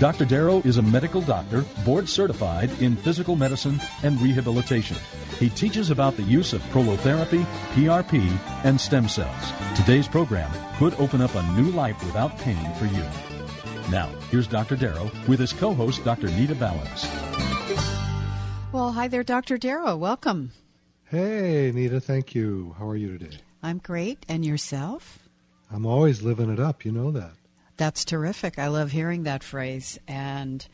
Dr. Darrow is a medical doctor, board certified in physical medicine and rehabilitation. He teaches about the use of prolotherapy, PRP, and stem cells. Today's program could open up a new life without pain for you. Now, here's Dr. Darrow with his co-host, Dr. Nita Valens. Well, hi there, Dr. Darrow. Welcome. Hey, Nita, thank you. How are you today? I'm great. And yourself? I'm always living it up. You know that. That's terrific. I love hearing that phrase. And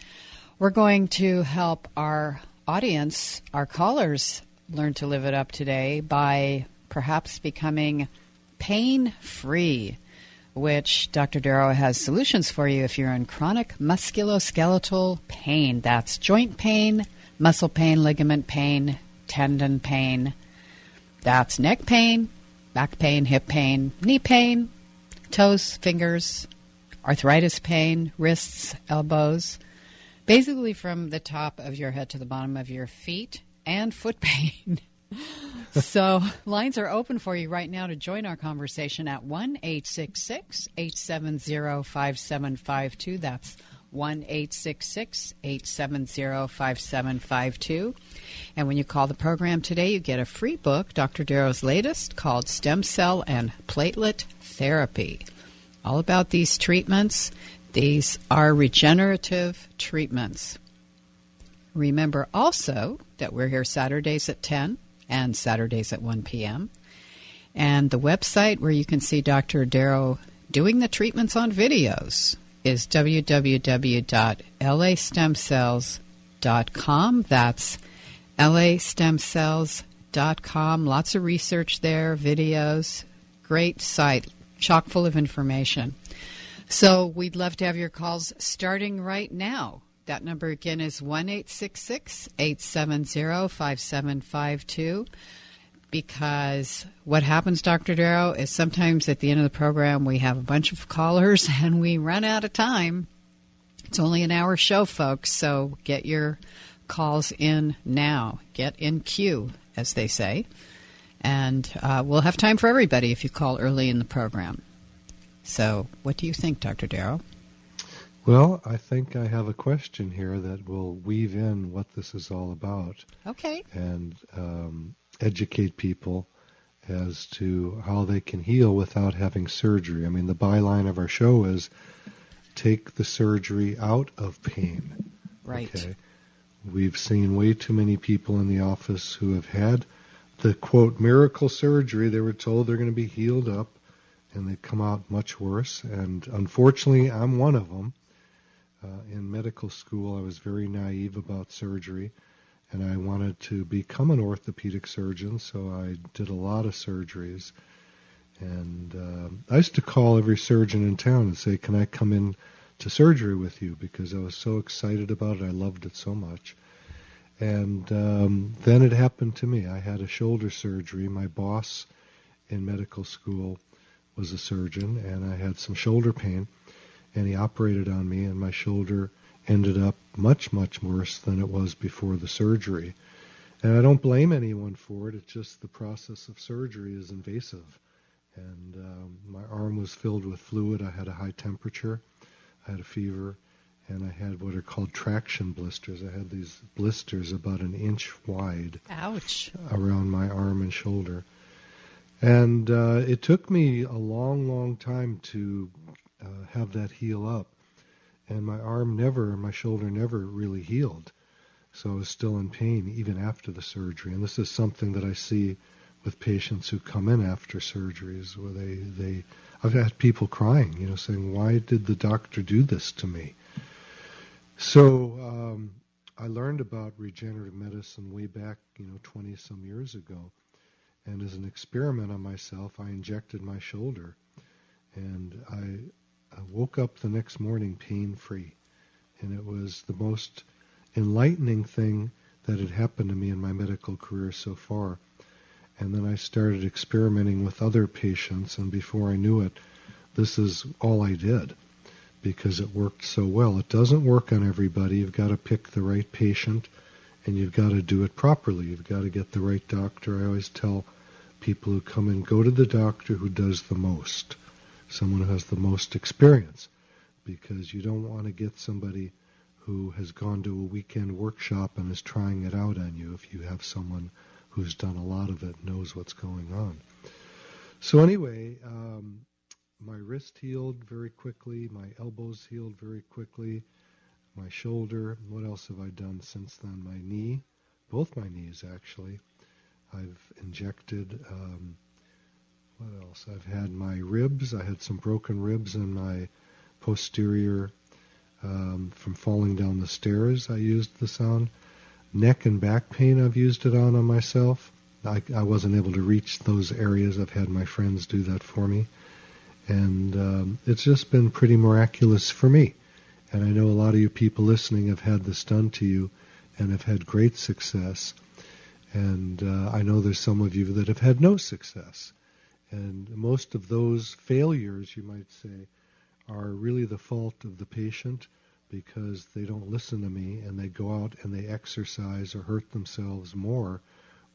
we're going to help our audience, our callers, learn to live it up today by perhaps becoming pain free, which Dr. Darrow has solutions for you if you're in chronic musculoskeletal pain. That's joint pain, muscle pain, ligament pain, tendon pain. That's neck pain, back pain, hip pain, knee pain, toes, fingers, arthritis pain, wrists, elbows, basically from the top of your head to the bottom of your feet, and foot pain. so lines are open for you right now to join our conversation at 1 866 870 5752. That's 1 866 870 5752. And when you call the program today, you get a free book, Dr. Darrow's latest, called Stem Cell and Platelet Therapy all about these treatments. These are regenerative treatments. Remember also that we're here Saturdays at 10 and Saturdays at 1 p.m. And the website where you can see Dr. Darrow doing the treatments on videos is www.lastemcells.com. That's lastemcells.com. Lots of research there, videos. Great site chock full of information. So we'd love to have your calls starting right now. That number again is 1 870 5752. Because what happens, Dr. Darrow, is sometimes at the end of the program we have a bunch of callers and we run out of time. It's only an hour show, folks, so get your calls in now. Get in queue, as they say. And uh, we'll have time for everybody if you call early in the program. So, what do you think, Dr. Darrow? Well, I think I have a question here that will weave in what this is all about. Okay. And um, educate people as to how they can heal without having surgery. I mean, the byline of our show is take the surgery out of pain. Right. Okay. We've seen way too many people in the office who have had the quote miracle surgery. They were told they're going to be healed up, and they come out much worse. And unfortunately, I'm one of them. Uh, in medical school, I was very naive about surgery, and I wanted to become an orthopedic surgeon, so I did a lot of surgeries. And uh, I used to call every surgeon in town and say, "Can I come in to surgery with you?" Because I was so excited about it. I loved it so much. And um, then it happened to me. I had a shoulder surgery. My boss in medical school was a surgeon, and I had some shoulder pain, and he operated on me, and my shoulder ended up much, much worse than it was before the surgery. And I don't blame anyone for it. It's just the process of surgery is invasive. And um, my arm was filled with fluid. I had a high temperature. I had a fever and I had what are called traction blisters. I had these blisters about an inch wide. Ouch. Around my arm and shoulder. And uh, it took me a long, long time to uh, have that heal up. And my arm never, my shoulder never really healed. So I was still in pain even after the surgery. And this is something that I see with patients who come in after surgeries where they, they I've had people crying, you know, saying, why did the doctor do this to me? So um, I learned about regenerative medicine way back, you know, 20 some years ago. And as an experiment on myself, I injected my shoulder. And I, I woke up the next morning pain free. And it was the most enlightening thing that had happened to me in my medical career so far. And then I started experimenting with other patients, and before I knew it, this is all I did. Because it worked so well. It doesn't work on everybody. You've got to pick the right patient and you've got to do it properly. You've got to get the right doctor. I always tell people who come in, go to the doctor who does the most, someone who has the most experience, because you don't want to get somebody who has gone to a weekend workshop and is trying it out on you if you have someone who's done a lot of it knows what's going on. So anyway, um, my wrist healed very quickly, my elbows healed very quickly, my shoulder. What else have I done since then? My knee, both my knees actually. I've injected. Um, what else? I've had my ribs. I had some broken ribs in my posterior um, from falling down the stairs. I used the sound. Neck and back pain. I've used it on on myself. I, I wasn't able to reach those areas. I've had my friends do that for me, and um, it's just been pretty miraculous for me. And I know a lot of you people listening have had this done to you and have had great success. And uh, I know there's some of you that have had no success. And most of those failures, you might say, are really the fault of the patient because they don't listen to me and they go out and they exercise or hurt themselves more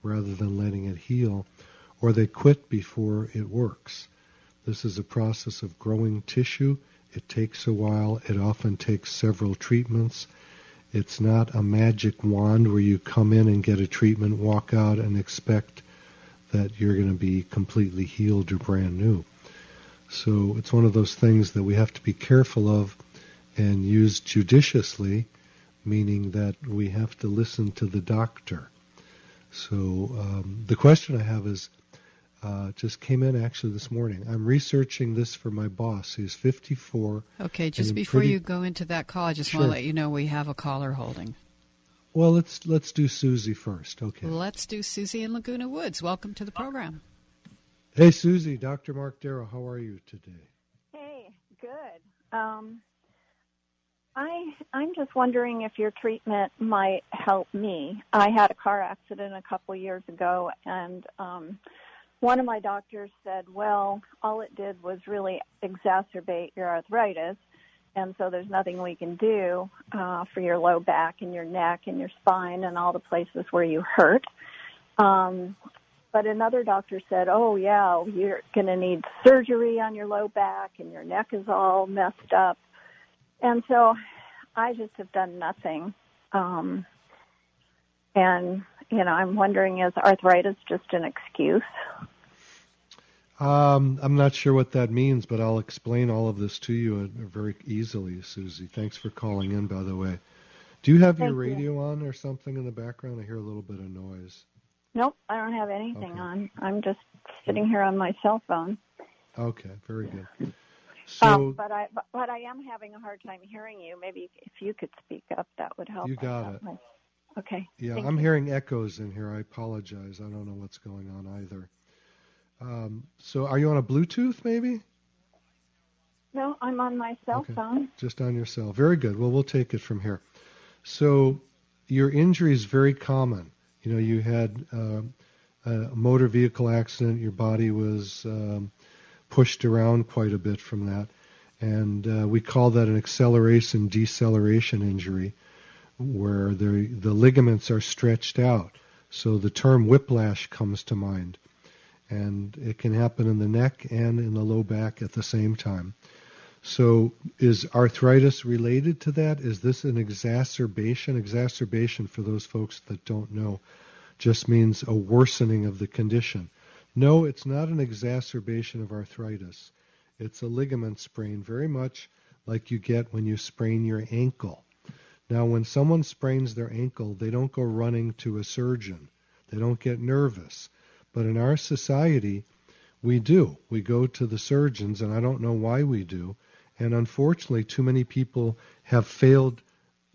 rather than letting it heal, or they quit before it works. This is a process of growing tissue. It takes a while. It often takes several treatments. It's not a magic wand where you come in and get a treatment, walk out, and expect that you're going to be completely healed or brand new. So it's one of those things that we have to be careful of and use judiciously, meaning that we have to listen to the doctor. So um, the question I have is, uh, just came in actually this morning. I'm researching this for my boss. He's 54. Okay, just before pretty... you go into that call, I just sure. want to let you know we have a caller holding. Well, let's let's do Susie first. Okay. Let's do Susie in Laguna Woods. Welcome to the program. Hey, Susie. Dr. Mark Darrow, how are you today? Hey, good. Um, I I'm just wondering if your treatment might help me. I had a car accident a couple years ago, and um, one of my doctors said, well, all it did was really exacerbate your arthritis. And so there's nothing we can do uh, for your low back and your neck and your spine and all the places where you hurt. Um, but another doctor said, oh, yeah, you're going to need surgery on your low back and your neck is all messed up. And so I just have done nothing. Um, and, you know, I'm wondering is arthritis just an excuse? Um, I'm not sure what that means, but I'll explain all of this to you very easily, Susie. Thanks for calling in, by the way. Do you have Thank your radio you. on or something in the background? I hear a little bit of noise. Nope, I don't have anything okay. on. I'm just sitting here on my cell phone. Okay, very good. So, um, but I but, but, I am having a hard time hearing you. Maybe if you could speak up, that would help. You got it. My, okay. Yeah, Thank I'm you. hearing echoes in here. I apologize. I don't know what's going on either. Um, so are you on a Bluetooth maybe? No, I'm on my cell okay. phone. Just on your cell. Very good. Well, we'll take it from here. So your injury is very common. You know, you had uh, a motor vehicle accident. Your body was um, pushed around quite a bit from that. And uh, we call that an acceleration deceleration injury, where the, the ligaments are stretched out. So the term whiplash comes to mind and it can happen in the neck and in the low back at the same time. So, is arthritis related to that? Is this an exacerbation? Exacerbation, for those folks that don't know, just means a worsening of the condition. No, it's not an exacerbation of arthritis. It's a ligament sprain, very much like you get when you sprain your ankle. Now, when someone sprains their ankle, they don't go running to a surgeon. They don't get nervous. But in our society, we do. We go to the surgeons, and I don't know why we do. And unfortunately, too many people have failed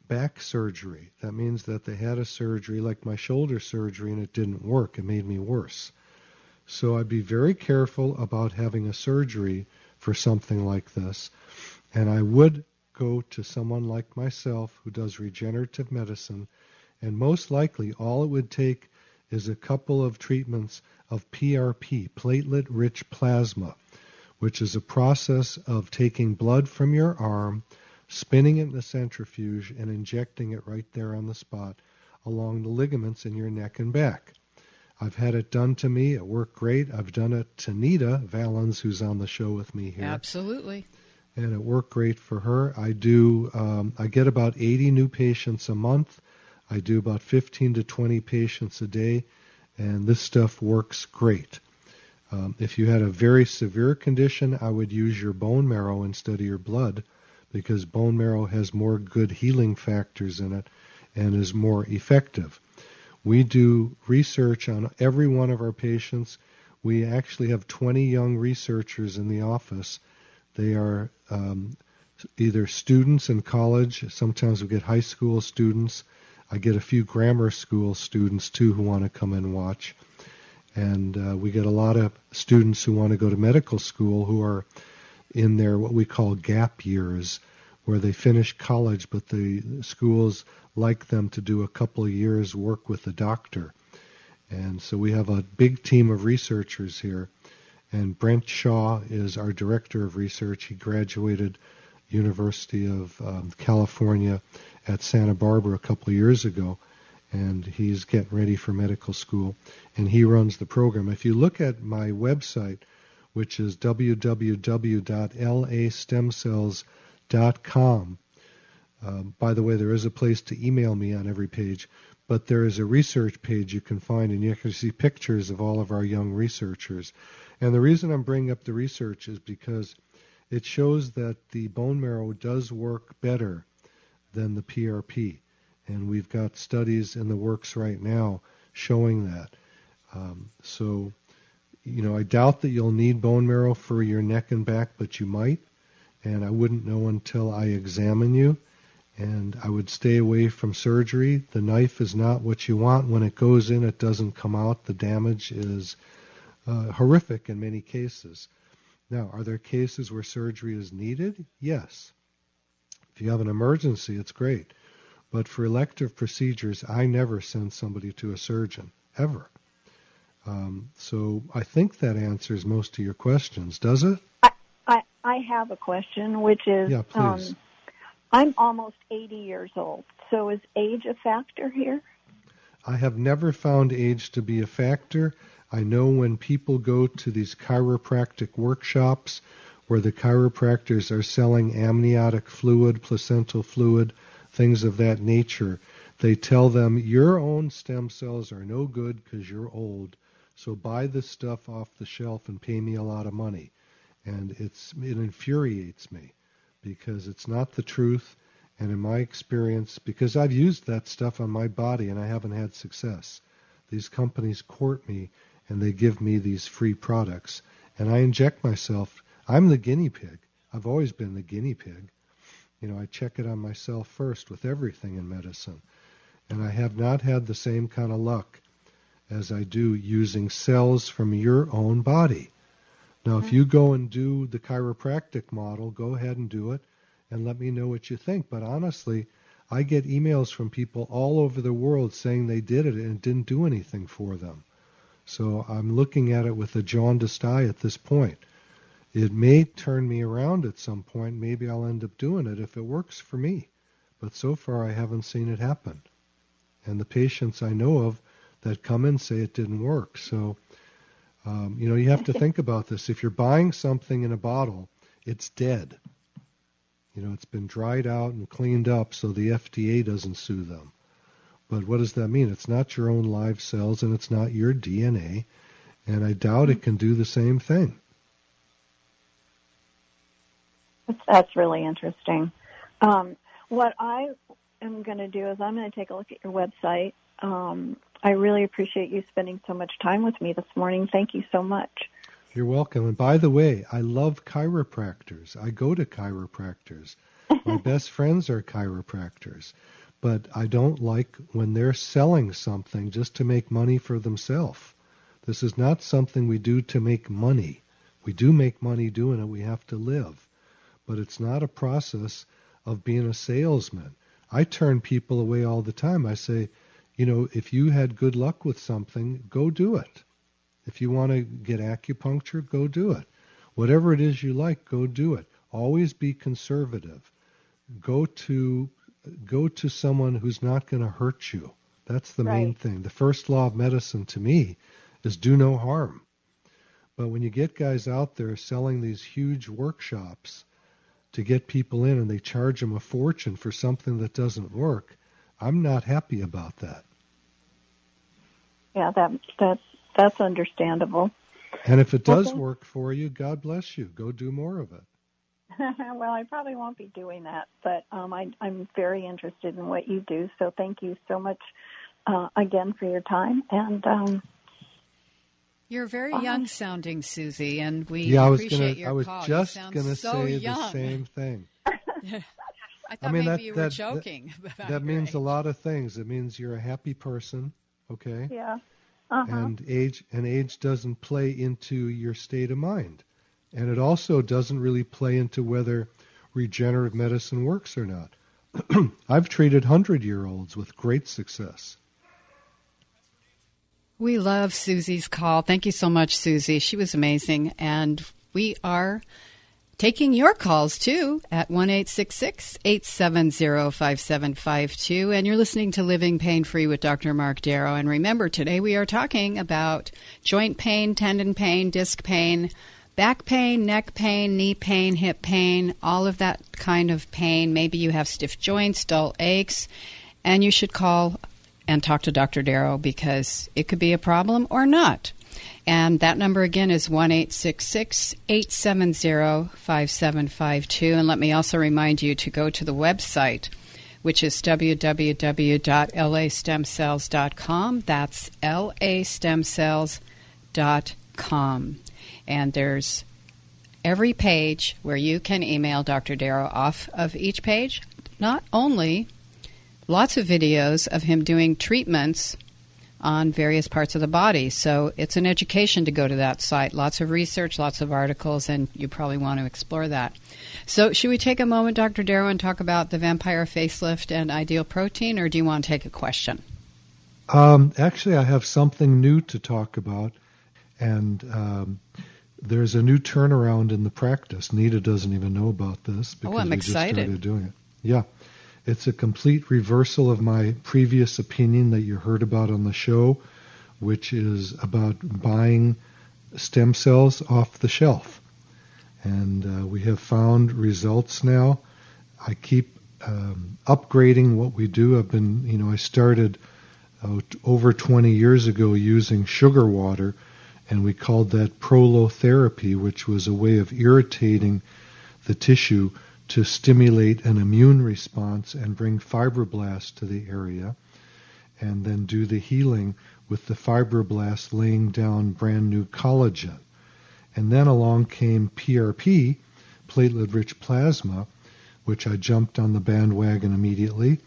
back surgery. That means that they had a surgery like my shoulder surgery and it didn't work. It made me worse. So I'd be very careful about having a surgery for something like this. And I would go to someone like myself who does regenerative medicine. And most likely, all it would take is a couple of treatments of PRP, platelet rich plasma, which is a process of taking blood from your arm, spinning it in a centrifuge, and injecting it right there on the spot along the ligaments in your neck and back. I've had it done to me. It worked great. I've done it to Nita Valens, who's on the show with me here. Absolutely. And it worked great for her. I do. Um, I get about 80 new patients a month. I do about 15 to 20 patients a day, and this stuff works great. Um, if you had a very severe condition, I would use your bone marrow instead of your blood because bone marrow has more good healing factors in it and is more effective. We do research on every one of our patients. We actually have 20 young researchers in the office. They are um, either students in college, sometimes we get high school students. I get a few grammar school students too who want to come and watch. And uh, we get a lot of students who want to go to medical school who are in their what we call gap years, where they finish college, but the schools like them to do a couple of years work with a doctor. And so we have a big team of researchers here. And Brent Shaw is our director of research. He graduated University of um, California at Santa Barbara a couple of years ago and he's getting ready for medical school, and he runs the program. If you look at my website, which is www.lastemcells.com, um, by the way, there is a place to email me on every page, but there is a research page you can find, and you can see pictures of all of our young researchers. And the reason I'm bringing up the research is because it shows that the bone marrow does work better than the PRP and we've got studies in the works right now showing that. Um, so, you know, I doubt that you'll need bone marrow for your neck and back, but you might, and I wouldn't know until I examine you. And I would stay away from surgery. The knife is not what you want. When it goes in, it doesn't come out. The damage is uh, horrific in many cases. Now, are there cases where surgery is needed? Yes. If you have an emergency, it's great. But for elective procedures, I never send somebody to a surgeon, ever. Um, so I think that answers most of your questions, does it? I, I, I have a question, which is yeah, please. Um, I'm almost 80 years old, so is age a factor here? I have never found age to be a factor. I know when people go to these chiropractic workshops where the chiropractors are selling amniotic fluid, placental fluid, things of that nature. They tell them your own stem cells are no good because you're old, so buy this stuff off the shelf and pay me a lot of money. And it's it infuriates me because it's not the truth. And in my experience, because I've used that stuff on my body and I haven't had success, these companies court me and they give me these free products. And I inject myself. I'm the guinea pig. I've always been the guinea pig. You know, I check it on myself first with everything in medicine. And I have not had the same kind of luck as I do using cells from your own body. Now, if hmm. you go and do the chiropractic model, go ahead and do it and let me know what you think. But honestly, I get emails from people all over the world saying they did it and it didn't do anything for them. So I'm looking at it with a jaundiced eye at this point. It may turn me around at some point. Maybe I'll end up doing it if it works for me. But so far, I haven't seen it happen. And the patients I know of that come in say it didn't work. So, um, you know, you have to think about this. If you're buying something in a bottle, it's dead. You know, it's been dried out and cleaned up so the FDA doesn't sue them. But what does that mean? It's not your own live cells and it's not your DNA. And I doubt it can do the same thing. That's really interesting. Um, what I am going to do is I'm going to take a look at your website. Um, I really appreciate you spending so much time with me this morning. Thank you so much. You're welcome. And by the way, I love chiropractors. I go to chiropractors. My best friends are chiropractors. But I don't like when they're selling something just to make money for themselves. This is not something we do to make money. We do make money doing it. We have to live but it's not a process of being a salesman. I turn people away all the time. I say, you know, if you had good luck with something, go do it. If you want to get acupuncture, go do it. Whatever it is you like, go do it. Always be conservative. Go to go to someone who's not going to hurt you. That's the right. main thing. The first law of medicine to me is do no harm. But when you get guys out there selling these huge workshops to get people in and they charge them a fortune for something that doesn't work, I'm not happy about that. Yeah, that that that's understandable. And if it does Okay. work for you, God bless you. Go do more of it. well, I probably won't be doing that, but um, I, I'm very interested in what you do. So thank you so much uh, again for your time. And um, You're very Bye. young sounding, Susie, and we yeah, I was appreciate gonna. your I was call. just you gonna so say young. the same thing. I thought mean, maybe that- you that- were that- joking. about That your means a lot of things. It means you're a happy person, okay? yeah, uh huh. And age and age doesn't play into your state of mind, and it also doesn't really play into whether regenerative medicine works or not. I've treated hundred-year-olds with great success. We love Susie's call. Thank you so much, Susie. She was amazing. And we are taking your calls too at 1 870 5752. And you're listening to Living Pain Free with Dr. Mark Darrow. And remember, today we are talking about joint pain, tendon pain, disc pain, back pain, neck pain, knee pain, hip pain, all of that kind of pain. Maybe you have stiff joints, dull aches, and you should call and talk to Dr. Darrow because it could be a problem or not. And that number again is 1 870 5752. And let me also remind you to go to the website, which is www.lastemcells.com. That's lastemcells.com. And there's every page where you can email Dr. Darrow off of each page. Not only lots of videos of him doing treatments on various parts of the body. So it's an education to go to that site. Lots of research, lots of articles, and you probably want to explore that. So, should we take a moment, Dr. Darrow, and talk about the vampire facelift and ideal protein, or do you want to take a question? Um, actually, I have something new to talk about, and um, there's a new turnaround in the practice. Nita doesn't even know about this because Oh, I'm we excited. just started doing it. Yeah, it's a complete reversal of my previous opinion that you heard about on the show, which is about buying stem cells off the shelf, and uh, we have found results now. I keep um, upgrading what we do. I've been, you know, I started uh, over 20 years ago using sugar water, and we called that prolotherapy, which was a way of irritating the tissue to stimulate an immune response and bring fibroblasts to the area, and then do the healing with the fibroblasts laying down brand new collagen. And then along came PRP, platelet rich plasma, which I jumped on the bandwagon immediately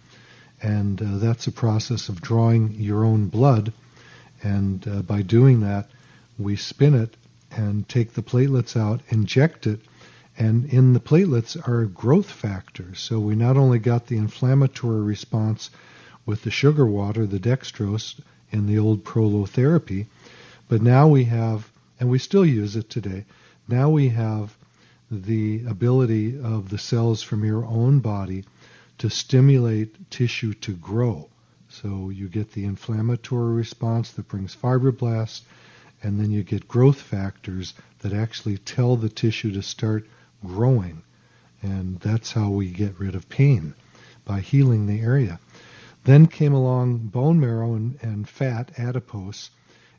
and uh, that's a process of drawing your own blood. And uh, by doing that, we spin it and take the platelets out, inject it, and in the platelets are growth factors. So we not only got the inflammatory response with the sugar water, the dextrose, in the old prolotherapy, but now we have, and we still use it today, now we have the ability of the cells from your own body to stimulate tissue to grow. So you get the inflammatory response that brings fibroblasts, and then you get growth factors that actually tell the tissue to start growing. And that's how we get rid of pain, by healing the area. Then came along bone marrow and, and fat, adipose,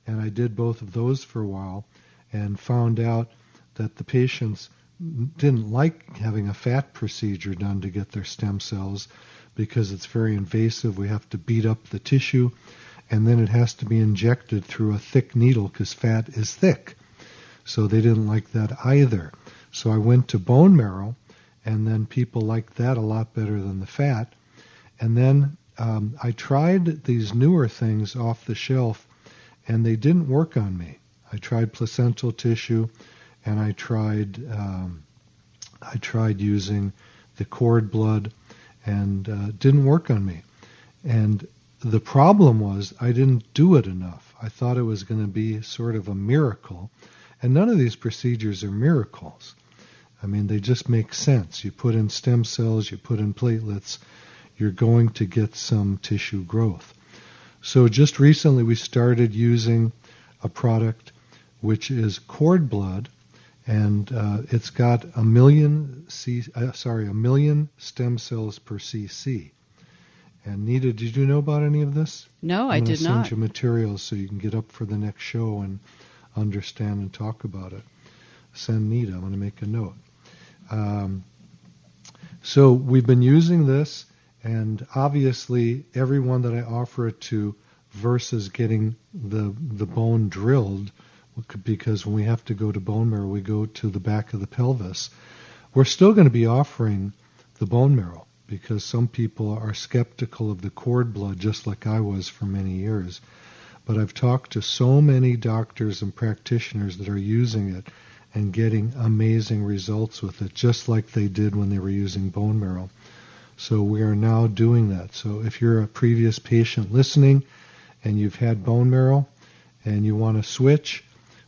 and I did both of those for a while and found out that the patients didn't like having a fat procedure done to get their stem cells because it's very invasive. We have to beat up the tissue, and then it has to be injected through a thick needle because fat is thick. So they didn't like that either. So I went to bone marrow, and then people liked that a lot better than the fat. And then um, I tried these newer things off the shelf, and they didn't work on me. I tried placental tissue, and I tried um, I tried using the cord blood, and uh, didn't work on me. And the problem was I didn't do it enough. I thought it was going to be sort of a miracle, And none of these procedures are miracles. I mean, they just make sense. You put in stem cells, you put in platelets, you're going to get some tissue growth. So just recently we started using a product which is cord blood, and uh, it's got a million C, uh, sorry, a million stem cells per cc. And Nita, did you know about any of this? No, I'm I did send not. you materials so you can get up for the next show and understand and talk about it. Send Nita. I'm going to make a note. Um, so we've been using this, and obviously everyone that I offer it to versus getting the the bone drilled, because when we have to go to bone marrow, we go to the back of the pelvis. We're still going to be offering the bone marrow because some people are skeptical of the cord blood, just like I was for many years. But I've talked to so many doctors and practitioners that are using it and getting amazing results with it, just like they did when they were using bone marrow. So we are now doing that. So if you're a previous patient listening and you've had bone marrow and you want to switch,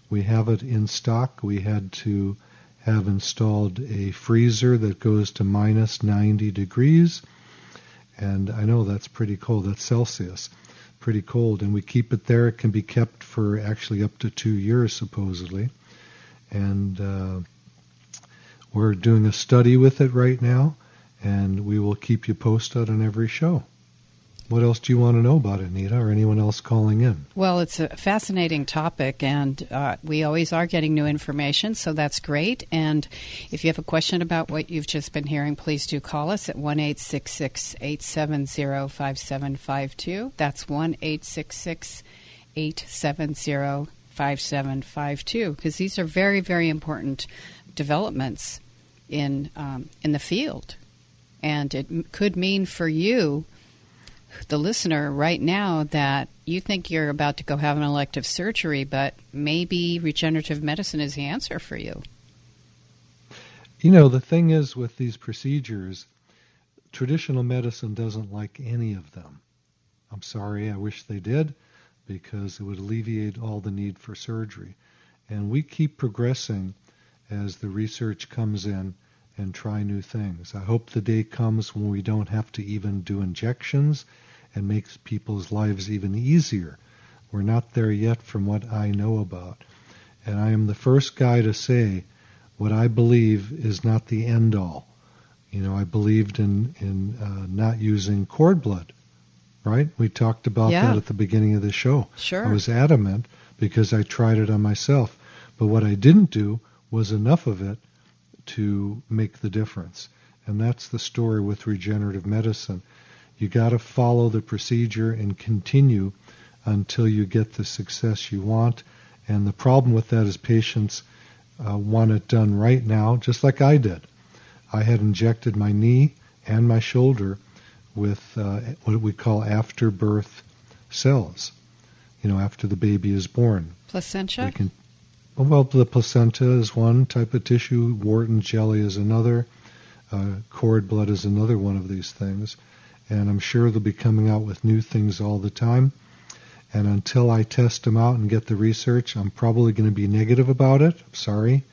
we have it in stock. We had to have installed a freezer that goes to minus 90 degrees. And I know that's pretty cold. That's Celsius. Pretty cold. And we keep it there. It can be kept for actually up to two years, supposedly. And uh, we're doing a study with it right now. And we will keep you posted on every show. What else do you want to know about it, Nita, or anyone else calling in? Well, it's a fascinating topic, and uh, we always are getting new information, so that's great. And if you have a question about what you've just been hearing, please do call us at 1 870 5752. That's 1 870 5752, because these are very, very important developments in, um, in the field. And it could mean for you the listener right now that you think you're about to go have an elective surgery, but maybe regenerative medicine is the answer for you. You know, the thing is with these procedures, traditional medicine doesn't like any of them. I'm sorry, I wish they did, because it would alleviate all the need for surgery. And we keep progressing as the research comes in and try new things. I hope the day comes when we don't have to even do injections and makes people's lives even easier. We're not there yet from what I know about. And I am the first guy to say what I believe is not the end all. You know, I believed in, in uh, not using cord blood, right? We talked about Yeah. that at the beginning of the show. Sure. I was adamant because I tried it on myself. But what I didn't do was enough of it to make the difference. And that's the story with regenerative medicine. You got to follow the procedure and continue until you get the success you want. And the problem with that is patients uh, want it done right now, just like I did. I had injected my knee and my shoulder with uh, what we call afterbirth cells. You know, after the baby is born. Placentia? Can, well, the placenta is one type of tissue. Wharton jelly is another. Uh, cord blood is another one of these things. And I'm sure they'll be coming out with new things all the time. And until I test them out and get the research, I'm probably going to be negative about it. Sorry,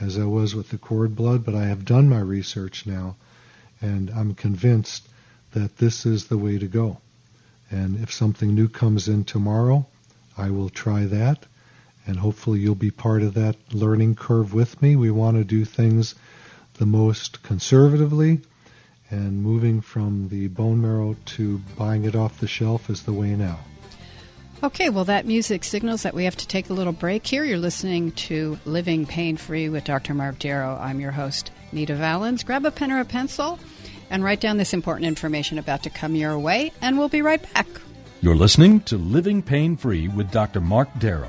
as I was with the cord blood, but I have done my research now. And I'm convinced that this is the way to go. And if something new comes in tomorrow, I will try that and hopefully you'll be part of that learning curve with me. We want to do things the most conservatively, and moving from the bone marrow to buying it off the shelf is the way now. Okay, well, that music signals that we have to take a little break here. You're listening to Living Pain Free with Dr. Mark Darrow. I'm your host, Nita Valens. Grab a pen or a pencil and write down this important information about to come your way, and we'll be right back. You're listening to Living Pain Free with Dr. Mark Darrow.